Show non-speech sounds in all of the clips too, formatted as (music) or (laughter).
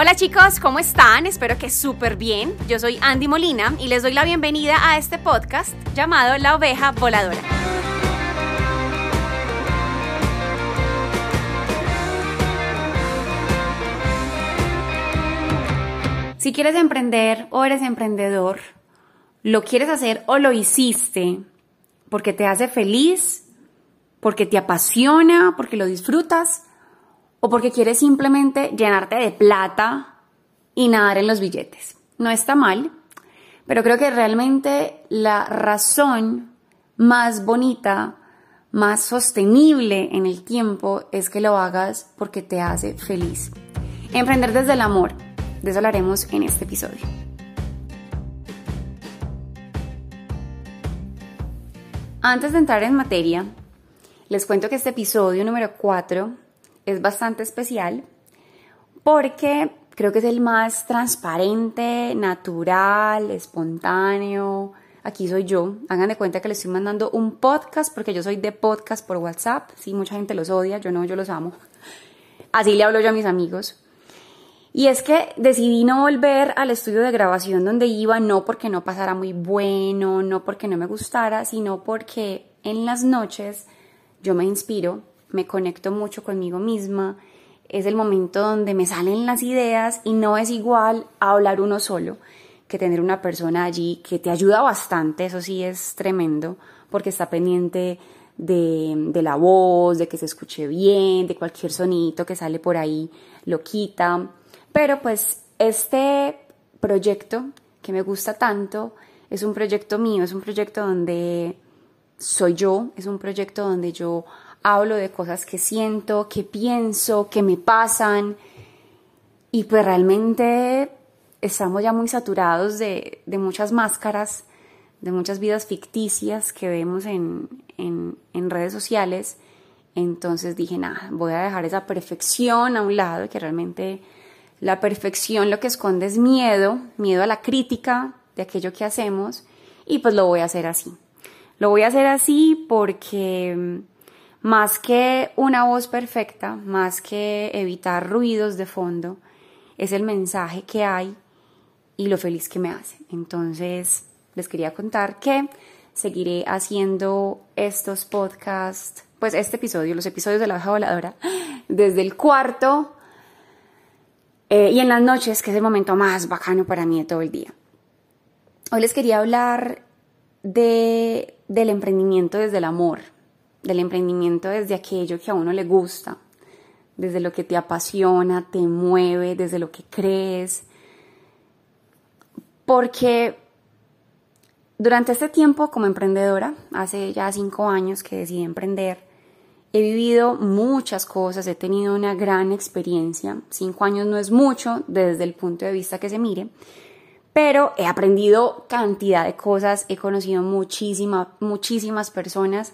Hola chicos, ¿cómo están? Espero que súper bien. Yo soy Andy Molina y les doy la bienvenida a este podcast llamado La Oveja Voladora. Si quieres emprender o eres emprendedor, lo quieres hacer o lo hiciste porque te hace feliz, porque te apasiona, porque lo disfrutas, o porque quieres simplemente llenarte de plata y nadar en los billetes. No está mal, pero creo que realmente la razón más bonita, más sostenible en el tiempo es que lo hagas porque te hace feliz. Emprender desde el amor, de eso hablaremos en este episodio. Antes de entrar en materia, les cuento que este episodio número 4 es bastante especial porque creo que es el más transparente, natural, espontáneo. Aquí soy yo. Hagan de cuenta que les estoy mandando un podcast porque yo soy de podcast por WhatsApp. Sí, mucha gente los odia, yo no, yo los amo. Así le hablo yo a mis amigos. Y es que decidí no volver al estudio de grabación donde iba, no porque no pasara muy bueno, no porque no me gustara, sino porque en las noches yo me inspiro me conecto mucho conmigo misma, es el momento donde me salen las ideas y no es igual hablar uno solo que tener una persona allí que te ayuda bastante, eso sí es tremendo, porque está pendiente de, de, la voz, de que se escuche bien, de cualquier sonito que sale por ahí, lo quita. Pero pues este proyecto que me gusta tanto es un proyecto mío, es un proyecto donde soy yo, es un proyecto donde yo hablo de cosas que siento, que pienso, que me pasan y pues realmente estamos ya muy saturados de, muchas máscaras, de muchas vidas ficticias que vemos en, en redes sociales. Entonces dije, nada, voy a dejar esa perfección a un lado, que realmente la perfección lo que esconde es miedo, miedo a la crítica de aquello que hacemos, y pues lo voy a hacer así. Lo voy a hacer así porque más que una voz perfecta, más que evitar ruidos de fondo, es el mensaje que hay y lo feliz que me hace. Entonces, les quería contar que seguiré haciendo estos podcasts, pues este episodio, los episodios de la baja voladora, (gasps) desde el cuarto eh, y en las noches, que es el momento más bacano para mí de todo el día. Hoy les quería hablar de, del emprendimiento desde el amor, del emprendimiento desde aquello que a uno le gusta, desde lo que te apasiona, te mueve, desde lo que crees. Porque durante este tiempo como emprendedora, hace ya cinco años que decidí emprender, he vivido muchas cosas, he tenido una gran experiencia. Cinco años no es mucho desde el punto de vista que se mire, pero he aprendido cantidad de cosas, he conocido muchísimas, muchísimas personas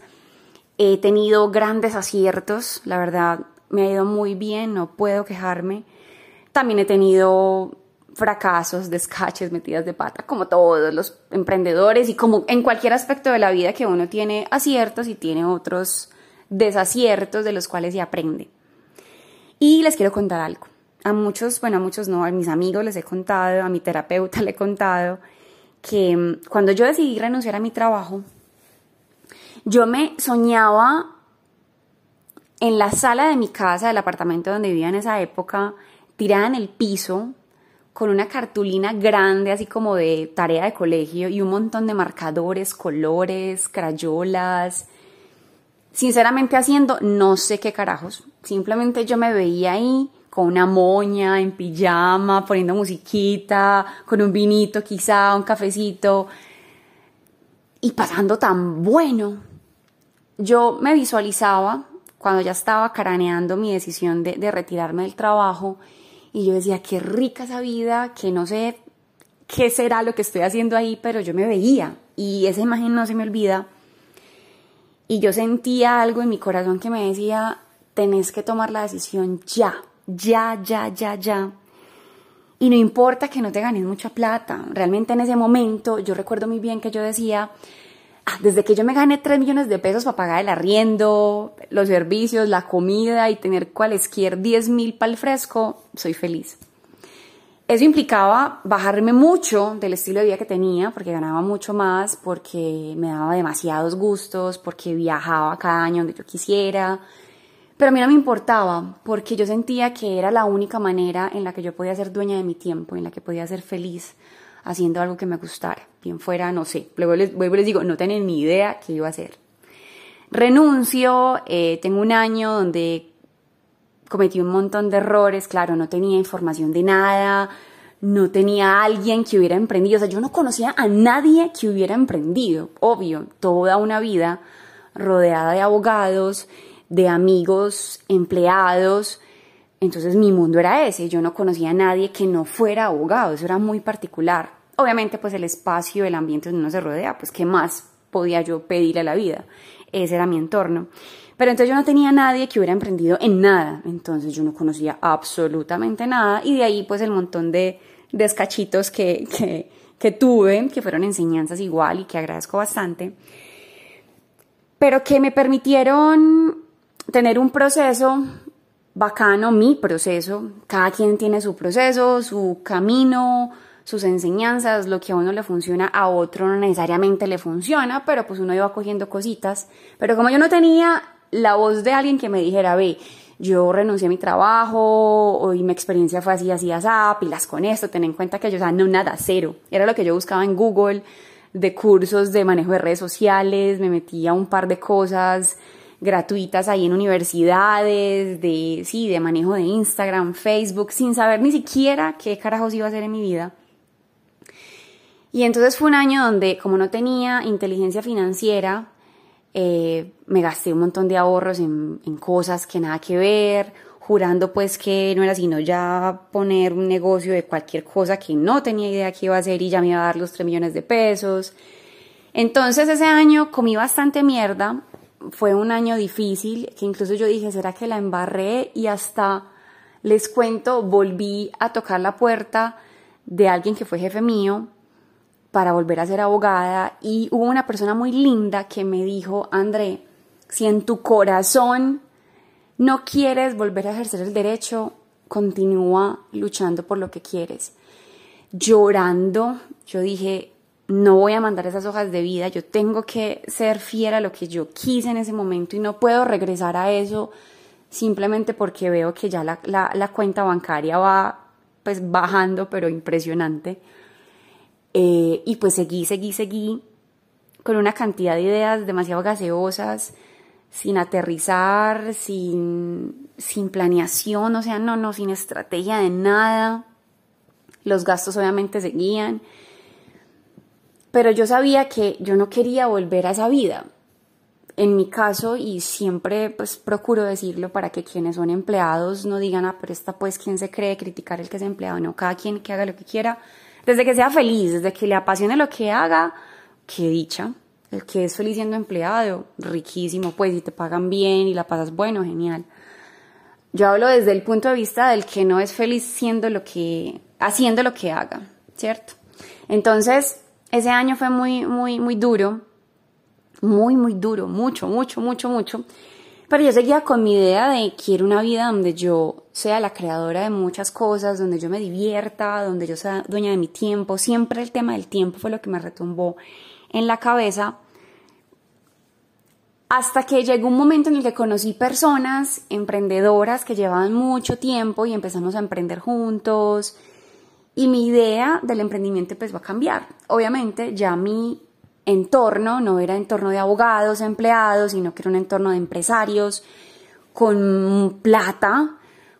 He tenido grandes aciertos, la verdad me ha ido muy bien, no puedo quejarme. También he tenido fracasos, descaches, metidas de pata, como todos los emprendedores y como en cualquier aspecto de la vida que uno tiene aciertos y tiene otros desaciertos de los cuales se aprende. Y les quiero contar algo. A muchos, bueno, a muchos no, a mis amigos les he contado, a mi terapeuta (laughs) le he contado que mm, cuando yo decidí renunciar a mi trabajo, yo me soñaba en la sala de mi casa, del apartamento donde vivía en esa época, tirada en el piso, con una cartulina grande, así como de tarea de colegio, y un montón de marcadores, colores, crayolas. Sinceramente haciendo no sé qué carajos. Simplemente yo me veía ahí con una moña, en pijama, poniendo musiquita, con un vinito quizá, un cafecito, y pasando tan bueno yo me visualizaba cuando ya estaba craneando mi decisión de, retirarme del trabajo y yo decía, qué rica esa vida, que no sé qué será lo que estoy haciendo ahí, pero yo me veía y esa imagen no se me olvida. Y yo sentía algo en mi corazón que me decía, tenés que tomar la decisión ya, ya, ya, ya, ya. Y no importa que no te ganes mucha plata, realmente en ese momento yo recuerdo muy bien que yo decía, Ah, desde que yo me gané 3 millones de pesos para pagar el arriendo, los servicios, la comida y tener cualesquier 10 mil para el fresco, soy feliz. Eso implicaba bajarme mucho del estilo de vida que tenía, porque ganaba mucho más, porque me daba demasiados gustos, porque viajaba cada año donde yo quisiera. Pero a mí no me importaba, porque yo sentía que era la única manera en la que yo podía ser dueña de mi tiempo, en la que podía ser feliz haciendo algo que me gustara. Bien fuera, no sé. Luego les, luego digo, no tienen ni idea qué iba a hacer. Renuncio, eh, tengo un año donde cometí un montón de errores, claro, no tenía información de nada, no tenía alguien que hubiera emprendido, o sea, yo no conocía a nadie que hubiera emprendido, obvio, toda una vida rodeada de abogados, de amigos, empleados, entonces mi mundo era ese, yo no conocía a nadie que no fuera abogado, eso era muy particular. Obviamente pues el espacio, el ambiente donde uno se rodea, pues qué más podía yo pedir a la vida, ese era mi entorno. Pero entonces yo no tenía nadie que hubiera emprendido en nada, entonces yo no conocía absolutamente nada y de ahí pues el montón de descachitos que, que tuve, que fueron enseñanzas igual y que agradezco bastante, pero que me permitieron tener un proceso bacano, mi proceso, cada quien tiene su proceso, su camino, sus enseñanzas, lo que a uno le funciona, a otro no necesariamente le funciona, pero pues uno iba cogiendo cositas. Pero como yo no tenía la voz de alguien que me dijera, ve, yo renuncié a mi trabajo, y mi experiencia fue así, así, así, pilas con esto, ten en cuenta que yo, o sea, no, nada, cero. Era lo que yo buscaba en Google, de cursos de manejo de redes sociales, me metía un par de cosas gratuitas ahí en universidades, de, sí, de manejo de Instagram, Facebook, sin saber ni siquiera qué carajos iba a hacer en mi vida. Y entonces fue un año donde, como no tenía inteligencia financiera, eh, me gasté un montón de ahorros en, en, cosas que nada que ver, jurando pues que no era sino ya poner un negocio de cualquier cosa que no tenía idea que iba a hacer y ya me iba a dar los 3 millones de pesos. Entonces ese año comí bastante mierda, fue un año difícil, que incluso yo dije, ¿será que la embarré? Y hasta, les cuento, volví a tocar la puerta de alguien que fue jefe mío para volver a ser abogada y hubo una persona muy linda que me dijo, André, si en tu corazón no quieres volver a ejercer el derecho, continúa luchando por lo que quieres. Llorando, yo dije, no voy a mandar esas hojas de vida, yo tengo que ser fiel a lo que yo quise en ese momento y no puedo regresar a eso simplemente porque veo que ya la, la cuenta bancaria va pues bajando, pero impresionante. Eh, y pues seguí, seguí, seguí con una cantidad de ideas demasiado gaseosas, sin aterrizar, sin, sin planeación, o sea, no, no, sin estrategia de nada. Los gastos obviamente seguían. Pero yo sabía que yo no quería volver a esa vida. En mi caso, y siempre pues procuro decirlo para que quienes son empleados no digan, ah, pero esta pues quién se cree criticar el que es empleado, no, cada quien que haga lo que quiera, desde que sea feliz, desde que le apasione lo que haga, qué dicha. El que es feliz siendo empleado, riquísimo, pues, y te pagan bien y la pasas bueno, genial. Yo hablo desde el punto de vista del que no es feliz siendo lo que, haciendo lo que haga, ¿cierto? Entonces, ese año fue muy, muy, muy duro, muy, muy duro, mucho, mucho, mucho, mucho. Pero yo seguía con mi idea de quiero una vida donde yo sea la creadora de muchas cosas, donde yo me divierta, donde yo sea dueña de mi tiempo. Siempre el tema del tiempo fue lo que me retumbó en la cabeza. Hasta que llegó un momento en el que conocí personas emprendedoras que llevaban mucho tiempo y empezamos a emprender juntos. Y mi idea del emprendimiento pues va a cambiar. Obviamente ya mi entorno, no era entorno de abogados, empleados, sino que era un entorno de empresarios con plata,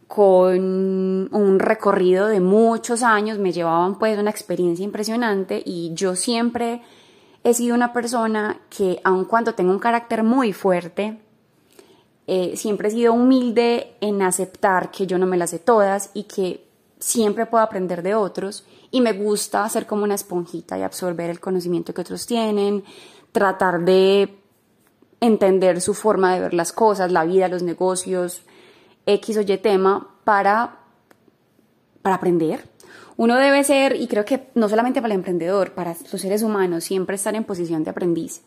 con un recorrido de muchos años, me llevaban pues una experiencia impresionante y yo siempre he sido una persona que aun cuando tengo un carácter muy fuerte, eh, siempre he sido humilde en aceptar que yo no me las sé todas y que siempre puedo aprender de otros y me gusta ser como una esponjita y absorber el conocimiento que otros tienen, tratar de entender su forma de ver las cosas, la vida, los negocios, X o Y tema para, para aprender. Uno debe ser, y creo que no solamente para el emprendedor, para los seres humanos, siempre estar en posición de aprendiz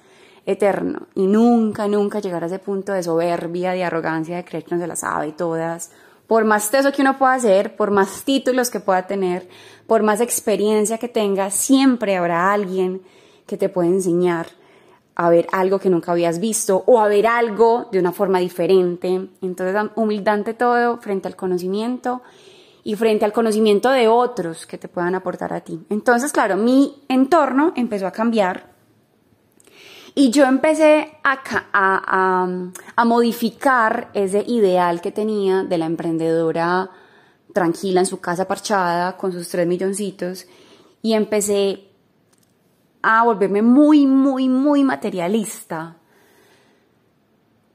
eterno y nunca, nunca llegar a ese punto de soberbia, de arrogancia, de creer que no se las sabe todas, por más teso que uno pueda hacer, por más títulos que pueda tener, por más experiencia que tenga, siempre habrá alguien que te puede enseñar a ver algo que nunca habías visto o a ver algo de una forma diferente. Entonces, humildad ante todo frente al conocimiento y frente al conocimiento de otros que te puedan aportar a ti. Entonces, claro, mi entorno empezó a cambiar y yo empecé a, a, a, modificar ese ideal que tenía de la emprendedora tranquila en su casa parchada con sus tres milloncitos y empecé a volverme muy, muy, muy materialista.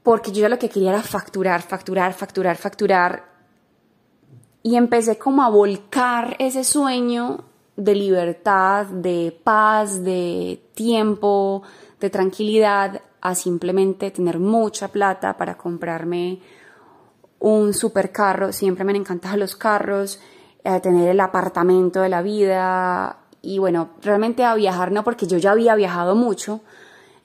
Porque yo lo que quería era facturar, facturar, facturar, facturar. Y empecé como a volcar ese sueño de libertad, de paz, de tiempo, de tranquilidad, a simplemente tener mucha plata para comprarme un supercarro. Siempre me han los carros, a tener el apartamento de la vida, y bueno, realmente a viajar no, porque yo ya había viajado mucho,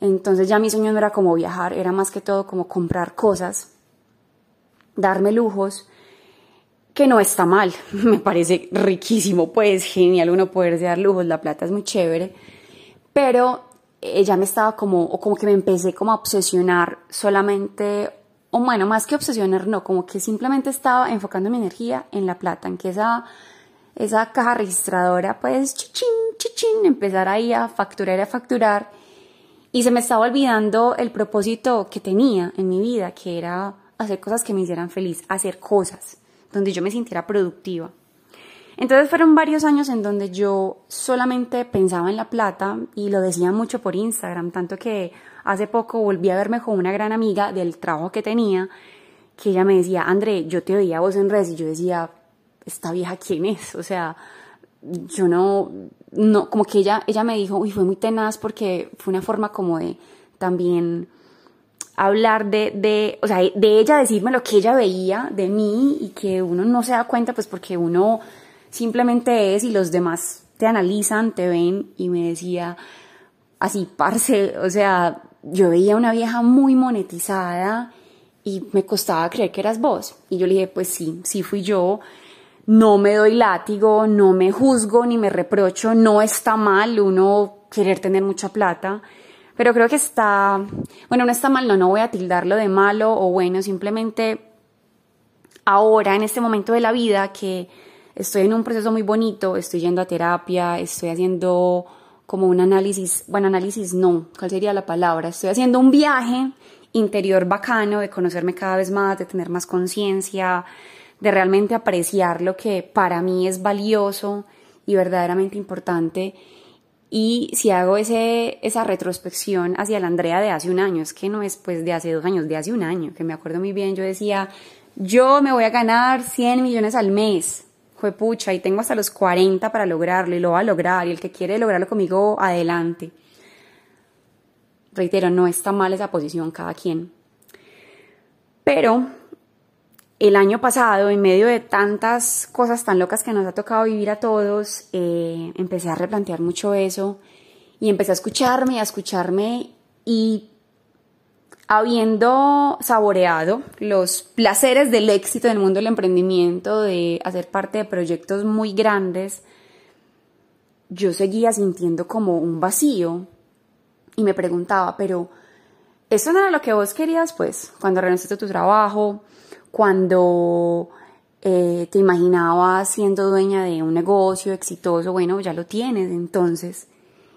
entonces ya mi sueño no era como viajar, era más que todo como comprar cosas, darme lujos, que no está mal, (laughs) me parece riquísimo, pues genial uno poderse dar lujos, la plata es muy chévere, pero ella me estaba como, o como que me empecé como a obsesionar solamente, o bueno, más que obsesionar, no, como que simplemente estaba enfocando mi energía en la plata, en que esa esa caja registradora, pues, chichín, chichín, empezar ahí a facturar, a facturar. Y se me estaba olvidando el propósito que tenía en mi vida, que era hacer cosas que me hicieran feliz, hacer cosas donde yo me sintiera productiva. Entonces fueron varios años en donde yo solamente pensaba en la plata y lo decía mucho por Instagram, tanto que hace poco volví a verme con una gran amiga del trabajo que tenía, que ella me decía, André, yo te oía vos en redes y yo decía, esta vieja quién es, o sea, yo no, no, como que ella, ella me dijo, uy, fue muy tenaz porque fue una forma como de también hablar de, de, o sea, de ella decirme lo que ella veía de mí y que uno no se da cuenta, pues porque uno simplemente es y los demás te analizan, te ven y me decía así, parce, o sea, yo veía una vieja muy monetizada y me costaba creer que eras vos. Y yo le dije, pues sí, sí fui yo no me doy látigo, no me juzgo ni me reprocho, no está mal uno querer tener mucha plata, pero creo que está, bueno, no está mal, no, no voy a tildarlo de malo o bueno, simplemente ahora, en este momento de la vida, que estoy en un proceso muy bonito, estoy yendo a terapia, estoy haciendo como un análisis, bueno, análisis no, ¿cuál sería la palabra? Estoy haciendo un viaje interior bacano de conocerme cada vez más, de tener más conciencia, de realmente apreciar lo que para mí es valioso y verdaderamente importante. Y si hago ese, esa retrospección hacia la Andrea de hace un año, es que no es pues de hace dos años, de hace un año, que me acuerdo muy bien, yo decía, yo me voy a ganar 100 millones al mes, fue pucha, y tengo hasta los 40 para lograrlo y lo va a lograr, y el que quiere lograrlo conmigo, adelante. Reitero, no está mal esa posición, cada quien. Pero el año pasado, en medio de tantas cosas tan locas que nos ha tocado vivir a todos, eh, empecé a replantear mucho eso y empecé a escucharme, a escucharme y habiendo saboreado los placeres del éxito en el mundo del emprendimiento, de hacer parte de proyectos muy grandes, yo seguía sintiendo como un vacío y me preguntaba, pero eso no era lo que vos querías, pues, cuando renunciaste a tu trabajo, cuando eh, te imaginabas siendo dueña de un negocio exitoso, bueno, ya lo tienes entonces.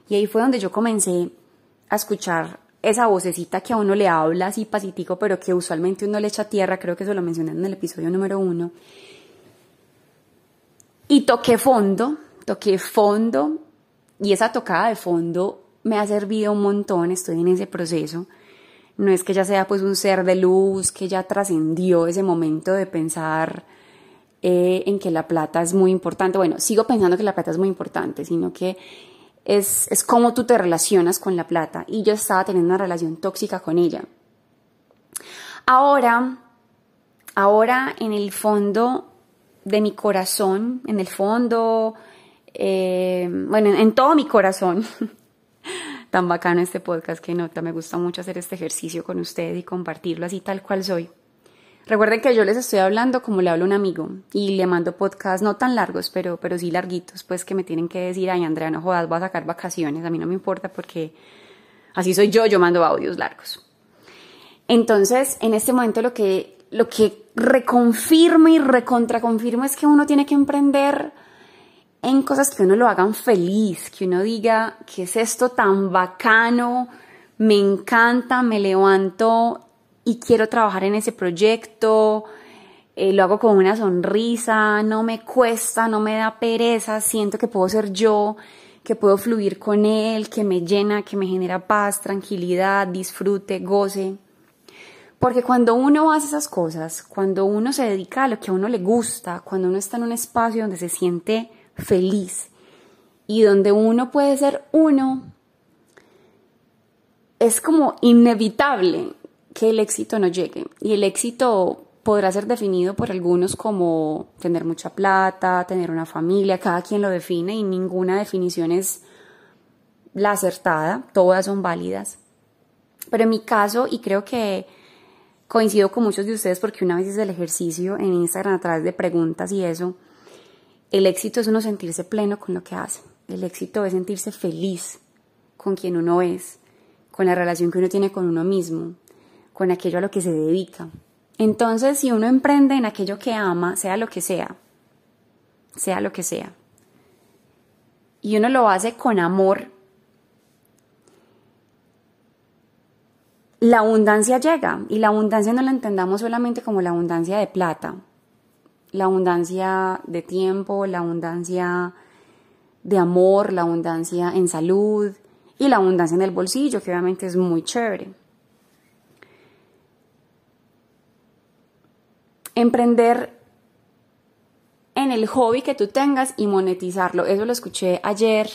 Y ahí fue donde yo comencé a escuchar esa vocecita que a uno le habla así pasitico, pero que usualmente uno le echa tierra, creo que eso lo mencioné en el episodio número uno. Y toqué fondo, toqué fondo, y esa tocada de fondo me ha servido un montón, estoy en ese proceso no es que ya sea pues un ser de luz, que ya trascendió ese momento de pensar eh, en que la plata es muy importante. Bueno, sigo pensando que la plata es muy importante, sino que es, es cómo tú te relacionas con la plata. Y yo estaba teniendo una relación tóxica con ella. Ahora, ahora en el fondo de mi corazón, en el fondo, eh, bueno, en todo mi corazón, (laughs) tan bacano este podcast que nota. Me gusta mucho hacer este ejercicio con ustedes y compartirlo así tal cual soy. Recuerden que yo les estoy hablando como le hablo a un amigo y le mando podcasts no tan largos, pero, pero sí larguitos, pues que me tienen que decir, ay Andrea, no jodas, voy a sacar vacaciones, a mí no me importa porque así soy yo, yo mando audios largos. Entonces, en este momento lo que, lo que reconfirmo y recontraconfirmo es que uno tiene que emprender en cosas que uno lo hagan feliz, que uno diga, ¿qué es esto tan bacano? Me encanta, me levanto y quiero trabajar en ese proyecto, eh, lo hago con una sonrisa, no me cuesta, no me da pereza, siento que puedo ser yo, que puedo fluir con él, que me llena, que me genera paz, tranquilidad, disfrute, goce. Porque cuando uno hace esas cosas, cuando uno se dedica a lo que a uno le gusta, cuando uno está en un espacio donde se siente feliz y donde uno puede ser uno, es como inevitable que el éxito no llegue. Y el éxito podrá ser definido por algunos como tener mucha plata, tener una familia, cada quien lo define y ninguna definición es la acertada, todas son válidas. Pero en mi caso, y creo que coincido con muchos de ustedes porque una vez hice el ejercicio en Instagram a través de preguntas y eso, el éxito es uno sentirse pleno con lo que hace. El éxito es sentirse feliz con quien uno es, con la relación que uno tiene con uno mismo, con aquello a lo que se dedica. Entonces, si uno emprende en aquello que ama, sea lo que sea, sea lo que sea, y uno lo hace con amor, la abundancia llega y la abundancia no la entendamos solamente como la abundancia de plata, la abundancia de tiempo, la abundancia de amor, la abundancia en salud y la abundancia en el bolsillo, que obviamente es muy chévere. Emprender en el hobby que tú tengas y monetizarlo. Eso lo escuché ayer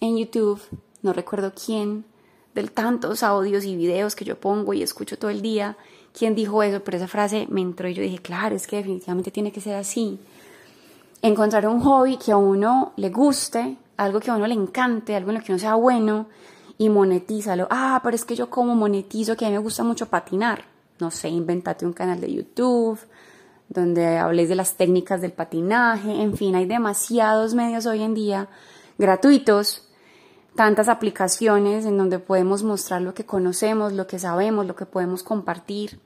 en YouTube, no recuerdo quién, de tantos audios y videos que yo pongo y escucho todo el día, quién dijo eso, pero esa frase me entró y yo dije, claro, es que definitivamente tiene que ser así. Encontrar un hobby que a uno le guste, algo que a uno le encante, algo en lo que uno sea bueno y monetízalo. Ah, pero es que yo como monetizo, que a mí me gusta mucho patinar. No sé, inventate un canal de YouTube, donde habléis de las técnicas del patinaje, en fin, hay demasiados medios hoy en día gratuitos, tantas aplicaciones en donde podemos mostrar lo que conocemos, lo que sabemos, lo que podemos compartir.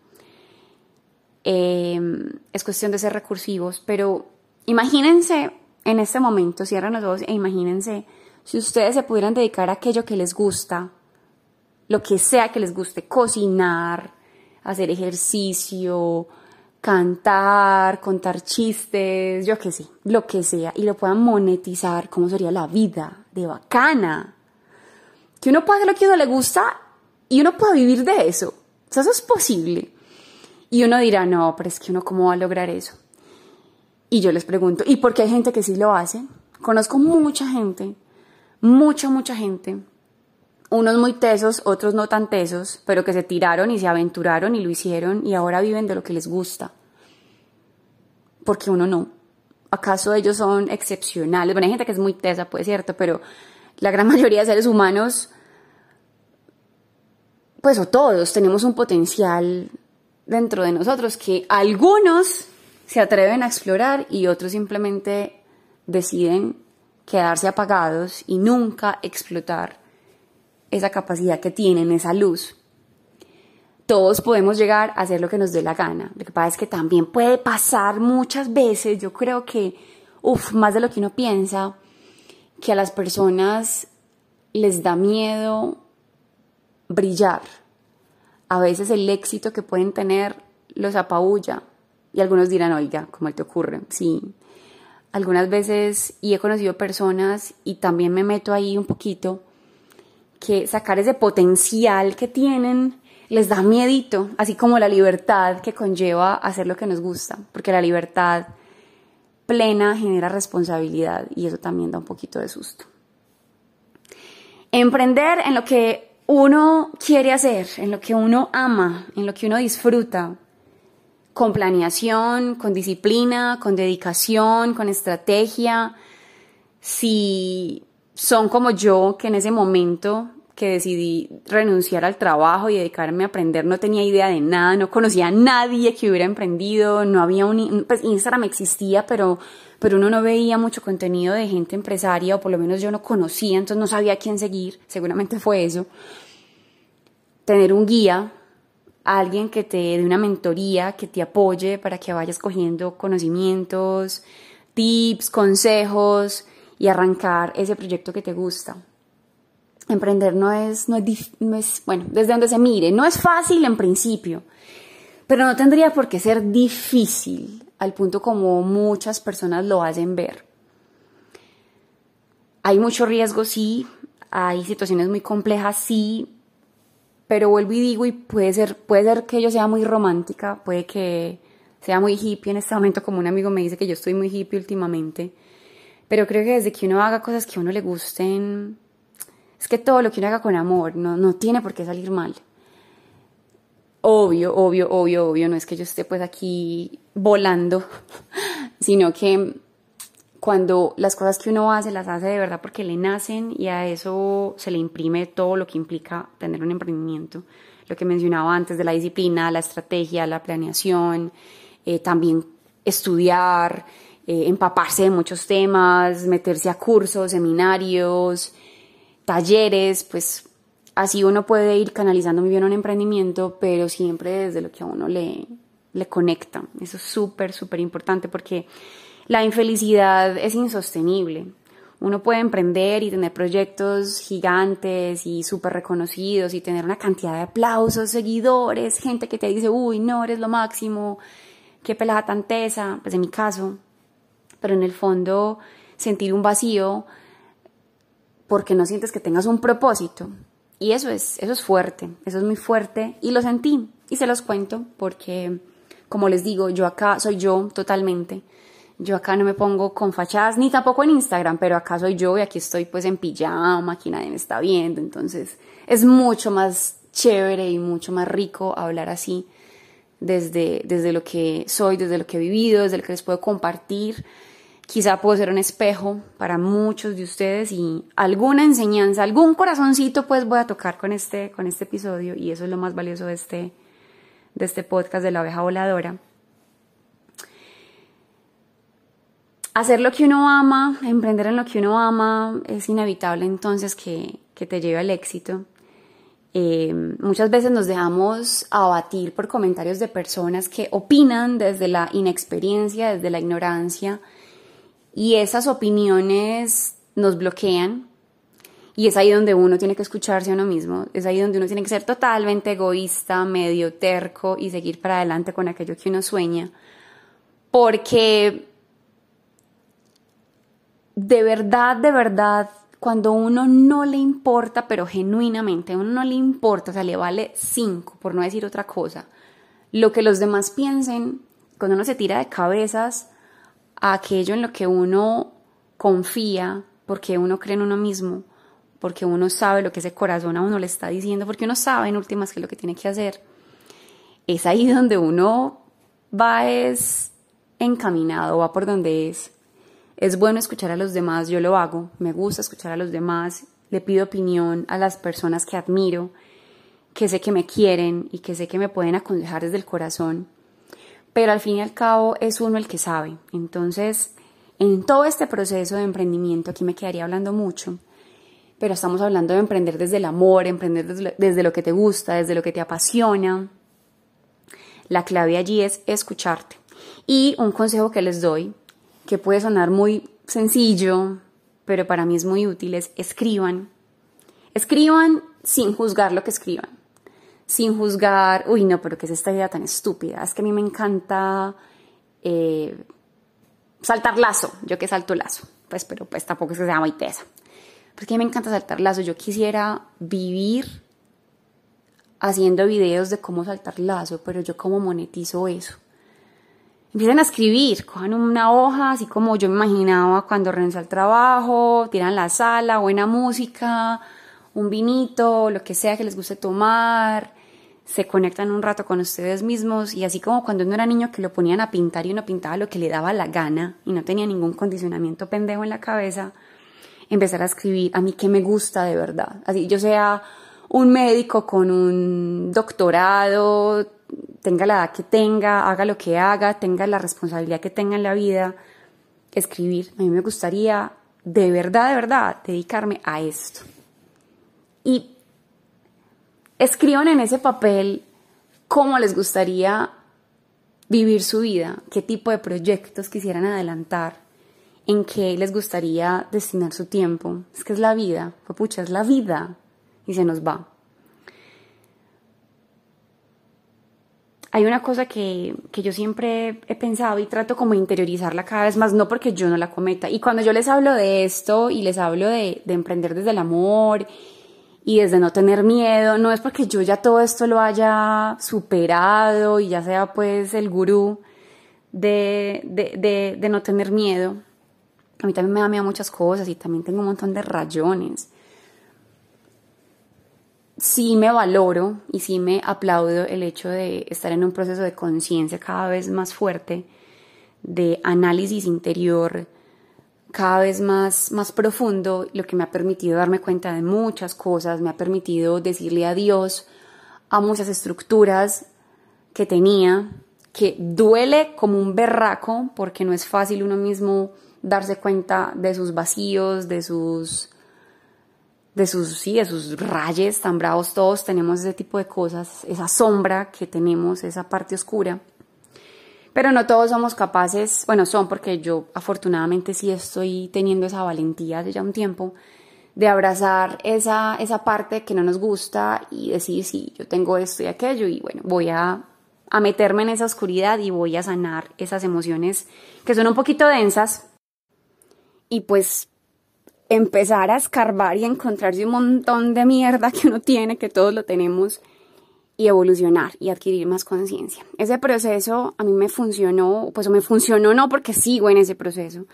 Em, es cuestión de ser recursivos, pero imagínense en este momento, cierran los ojos e imagínense si ustedes se pudieran dedicar a aquello que les gusta, lo que sea que les guste, cocinar, hacer ejercicio, cantar, contar chistes, yo qué sé, lo que sea, y lo puedan monetizar, ¿cómo sería la vida de bacana? Que uno pueda hacer lo que a uno le gusta y uno pueda vivir de eso. O sea, eso es posible. Y uno dirá, no, pero es que uno cómo va a lograr eso. Y yo les pregunto, ¿y por qué hay gente que sí lo hace? Conozco mucha gente, mucha, mucha gente, unos muy tesos, otros no tan tesos, pero que se tiraron y se aventuraron y lo hicieron y ahora viven de lo que les gusta. Porque uno no. ¿Acaso ellos son excepcionales? Bueno, hay gente que es muy tesa, pues cierto, pero la gran (laughs) mayoría de seres humanos, pues o todos, tenemos un potencial dentro de nosotros que algunos se atreven a explorar y otros simplemente deciden quedarse apagados y nunca explotar esa capacidad que tienen, esa luz. Todos podemos llegar a hacer lo que nos dé la gana. Lo que pasa es que también puede pasar muchas veces, yo creo que, uff, más de lo que uno piensa, que a las personas les da miedo brillar. A veces el éxito que pueden tener los apabulla. Y algunos dirán, oiga, ¿cómo te ocurre? Sí. Algunas veces, y he conocido personas, y también me meto ahí un poquito, que sacar ese potencial que tienen les da miedito, así como la libertad que conlleva hacer lo que nos gusta, porque la libertad plena genera responsabilidad y eso también da un poquito de susto. Emprender en lo que uno quiere hacer, en lo que uno ama, en lo que uno disfruta, con planeación, con disciplina, con dedicación, con estrategia. Si son como yo, que en ese momento que decidí renunciar al trabajo y dedicarme a aprender, no tenía idea de nada, no conocía a nadie que hubiera emprendido, no había un, pues Instagram existía, pero, pero uno no veía mucho contenido de gente empresaria, o por lo menos yo no conocía, entonces no sabía quién seguir, seguramente fue eso. Tener un guía, alguien que te dé una mentoría, que te apoye para que vayas cogiendo conocimientos, tips, consejos y arrancar ese proyecto que te gusta. Emprender no es, no es, bueno, desde donde se mire, no es fácil en principio, pero no tendría por qué ser difícil al punto como muchas personas lo hacen ver. Hay mucho riesgo, sí, hay situaciones muy complejas, sí, pero vuelvo y digo, y puede ser, puede ser que yo sea muy romántica, puede que sea muy hippie en este momento, como un amigo me dice que yo estoy muy hippie últimamente, pero creo que desde que uno haga cosas que a uno le gusten, es que todo lo que uno haga con amor no, no tiene por qué salir mal. Obvio, obvio, obvio, obvio, no es que yo esté pues aquí volando, (laughs) sino que cuando las cosas que uno hace las hace de verdad porque le nacen y a eso se le imprime todo lo que implica tener un emprendimiento. Lo que mencionaba antes de la disciplina, la estrategia, la planeación, eh, también estudiar, eh, empaparse de muchos temas, meterse a cursos, seminarios, talleres, pues así uno puede ir canalizando muy bien un emprendimiento, pero siempre desde lo que a uno le, le conecta. Eso es súper, súper importante porque la infelicidad es insostenible. Uno puede emprender y tener proyectos gigantes y súper reconocidos y tener una cantidad de aplausos, seguidores, gente que te dice, uy, no, eres lo máximo, qué pelada tan tesa, pues en mi caso. Pero en el fondo, sentir un vacío porque no sientes que tengas un propósito. Y eso es, eso es fuerte, eso es muy fuerte y lo sentí y se los cuento porque, como les digo, yo acá soy yo totalmente yo acá no me pongo con fachadas, ni tampoco en Instagram, pero acá soy yo y aquí estoy pues en pijama, aquí nadie me está viendo, entonces es mucho más chévere y mucho más rico hablar así desde, desde lo que soy, desde lo que he vivido, desde lo que les puedo compartir. Quizá puedo ser un espejo para muchos de ustedes y alguna enseñanza, algún corazoncito pues voy a tocar con este, con este episodio y eso es lo más valioso de este, de este podcast de la oveja voladora. hacer lo que uno ama, emprender en lo que uno ama, es inevitable entonces que, te lleve al éxito. Eh, muchas veces nos dejamos abatir por comentarios de personas que opinan desde la inexperiencia, desde la ignorancia, y esas opiniones nos bloquean. Y es ahí donde uno tiene que escucharse a uno mismo, es ahí donde uno tiene que ser totalmente egoísta, medio terco y seguir para adelante con aquello que uno sueña. Porque de verdad, de verdad, cuando uno no le importa, pero genuinamente, uno no le importa, o sea, le vale cinco, por no decir otra cosa, lo que los demás piensen, cuando uno se tira de cabezas a aquello en lo que uno confía, porque uno cree en uno mismo, porque uno sabe lo que ese corazón a uno le está diciendo, porque uno sabe en últimas qué es lo que tiene que hacer, es ahí (laughs) donde uno va es encaminado, va por donde es. Es bueno escuchar a los demás, yo lo hago, me gusta escuchar a los demás, le pido opinión a las personas que admiro, que sé que me quieren y que sé que me pueden aconsejar desde el corazón, pero al fin y al cabo es uno el que sabe. Entonces, en todo este proceso de emprendimiento, aquí me quedaría hablando mucho, pero estamos hablando de emprender desde el amor, emprender desde, lo que te gusta, desde lo que te apasiona. La clave allí es escucharte. Y un consejo que les doy que puede sonar muy sencillo, pero para mí es muy útil, es escriban. Escriban sin juzgar lo que escriban. Sin juzgar, uy, no, pero ¿qué es esta idea tan estúpida? Es que a mí me encanta eh, saltar lazo. Yo que salto lazo. Pues, pero pues tampoco es que sea muy tesa. Porque a mí me encanta saltar lazo. Yo quisiera vivir haciendo videos de cómo saltar lazo, pero yo cómo monetizo eso empiezan a escribir, cojan una hoja, así como yo me imaginaba cuando renuncié al trabajo, tiran la sala, buena música, un vinito, lo que sea que les guste tomar, se conectan un rato con ustedes mismos y así como cuando uno era niño que lo ponían a pintar y uno pintaba lo que le daba la gana y no tenía ningún condicionamiento pendejo en la cabeza, empezar a escribir a mí qué me gusta de verdad. Así yo sea un médico con un doctorado, tenga la edad que tenga, haga lo que haga, tenga la responsabilidad que tenga en la vida, escribir. A mí me gustaría de verdad, de verdad, dedicarme a esto. Y escriban en ese papel cómo les gustaría vivir su vida, qué tipo de proyectos quisieran adelantar, en qué les gustaría destinar su tiempo. Es que es la vida, pucha, es la vida y se nos va. hay una cosa que, yo siempre he pensado y trato como interiorizarla cada vez más, no porque yo no la cometa. Y cuando yo les hablo de esto y les hablo de, emprender desde el amor y desde no tener miedo, no es porque yo ya todo esto lo haya superado y ya sea pues el gurú de, de, de no tener miedo. A mí también me da miedo muchas cosas y también tengo un montón de rayones sí me valoro y sí me aplaudo el hecho de estar en un proceso de conciencia cada vez más fuerte, de análisis interior cada vez más, más profundo, lo que me ha permitido darme cuenta de muchas cosas, me ha permitido decirle adiós a muchas estructuras que tenía, que duele como un berraco, porque no es fácil uno mismo darse cuenta de sus vacíos, de sus de sus, sí, de sus rayes tan bravos, todos tenemos ese tipo de cosas, esa sombra que tenemos, esa parte oscura. Pero no todos somos capaces, bueno, son porque yo afortunadamente sí estoy teniendo esa valentía hace ya un tiempo de abrazar esa, esa parte que no nos gusta y decir, sí, yo tengo esto y aquello y bueno, voy a, a meterme en esa oscuridad y voy a sanar esas emociones que son un poquito densas. Y pues empezar a escarbar y encontrarse un montón de mierda que uno tiene, que todos lo tenemos, y evolucionar y adquirir más conciencia. Ese proceso a mí me funcionó, pues me funcionó no porque sigo en ese proceso,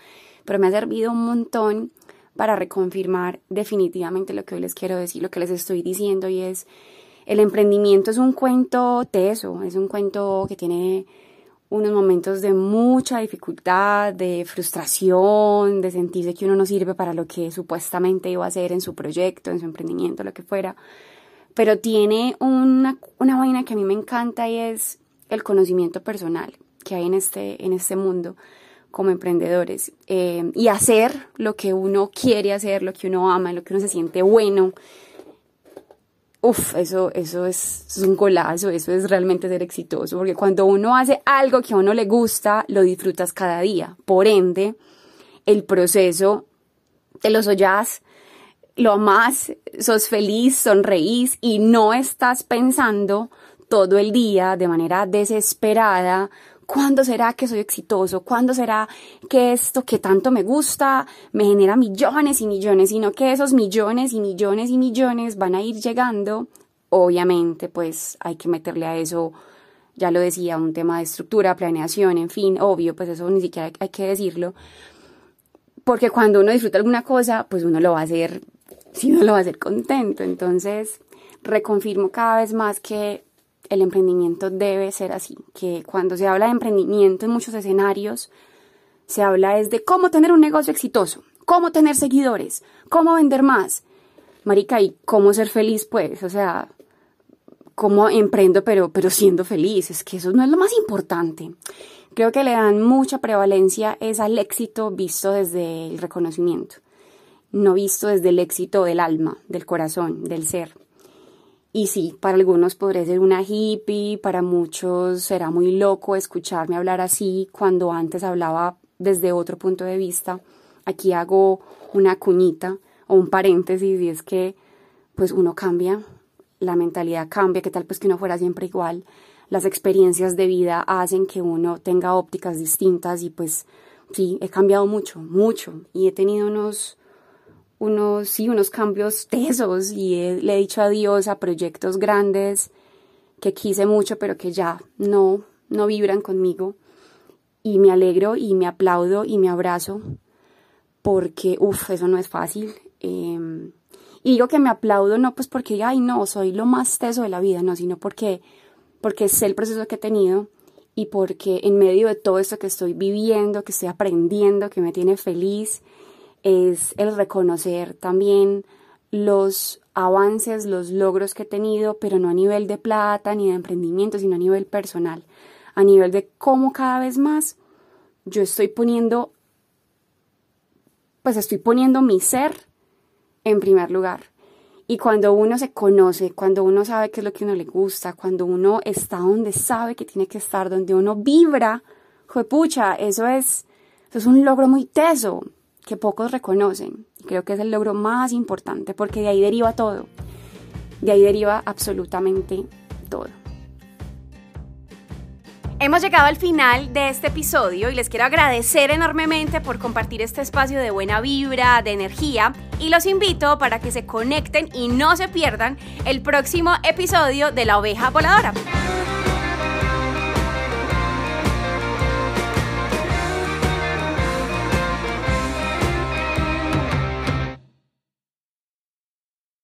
pero me ha servido un montón para reconfirmar definitivamente lo que hoy les quiero decir, lo que les estoy diciendo y es, el emprendimiento es un cuento teso, es un cuento que tiene unos momentos de mucha dificultad, de frustración, de sentirse que uno no sirve para lo que supuestamente iba a hacer en su proyecto, en su emprendimiento, lo que fuera. Pero tiene una, una vaina que a mí me encanta y es el conocimiento personal que hay en este, en este mundo como emprendedores eh, y hacer lo que uno quiere hacer, lo que uno ama, lo que uno se siente bueno Uf, eso, eso es, un golazo, eso es realmente ser exitoso, porque cuando uno hace algo que a uno le gusta, lo disfrutas cada día. Por ende, el proceso te lo soñás, lo amás, sos feliz, sonreís y no estás pensando todo el día de manera desesperada ¿Cuándo será que soy exitoso? ¿Cuándo será que esto que tanto me gusta me genera millones y millones? Sino que esos millones y millones y millones van a ir llegando. Obviamente, pues hay que meterle a eso, ya lo decía, un tema de estructura, planeación, en fin, obvio, pues eso ni siquiera hay que decirlo. Porque cuando uno disfruta alguna cosa, pues uno lo va a hacer, si uno lo va a hacer contento. Entonces, reconfirmo cada vez más que el emprendimiento debe ser así, que cuando se habla de emprendimiento en muchos escenarios, se habla es de cómo tener un negocio exitoso, cómo tener seguidores, cómo vender más. Marica, ¿y cómo ser feliz? Pues, o sea, cómo emprendo pero, pero siendo feliz, es que eso no es lo más importante. Creo que le dan mucha prevalencia es al éxito visto desde el reconocimiento, no visto desde el éxito del alma, del corazón, del ser. Y sí, para algunos podré ser una hippie, para muchos será muy loco escucharme hablar así cuando antes hablaba desde otro punto de vista. Aquí hago una cuñita o un paréntesis y es que pues uno cambia, la mentalidad cambia, que tal pues que uno fuera siempre igual. Las experiencias de vida hacen que uno tenga ópticas distintas y pues sí, he cambiado mucho, mucho y he tenido unos unos, sí, unos cambios tesos y le he dicho adiós a proyectos grandes que quise mucho pero que ya no, no vibran conmigo y me alegro y me aplaudo y me abrazo porque, uff, eso no es fácil. Em, y digo que me aplaudo no pues porque, ay, no, soy lo más teso de la vida, no, sino porque, porque sé el proceso que he tenido y porque en medio de todo esto que estoy viviendo, que estoy aprendiendo, que me tiene feliz, es el reconocer también los avances, los logros que he tenido, pero no a nivel de plata ni de emprendimiento, sino a nivel personal, a nivel de cómo cada vez más yo estoy poniendo, pues estoy poniendo mi ser en primer lugar. Y cuando uno se conoce, cuando uno sabe qué es lo que uno le gusta, cuando uno está donde sabe que tiene que estar, donde uno vibra, pucha, eso es, eso es un logro muy teso que pocos reconocen. Creo que es el logro más importante porque de ahí deriva todo. De ahí deriva absolutamente todo. Hemos llegado al final de este episodio y les quiero agradecer enormemente por compartir este espacio de buena vibra, de energía y los invito para que se conecten y no se pierdan el próximo episodio de La Oveja Voladora.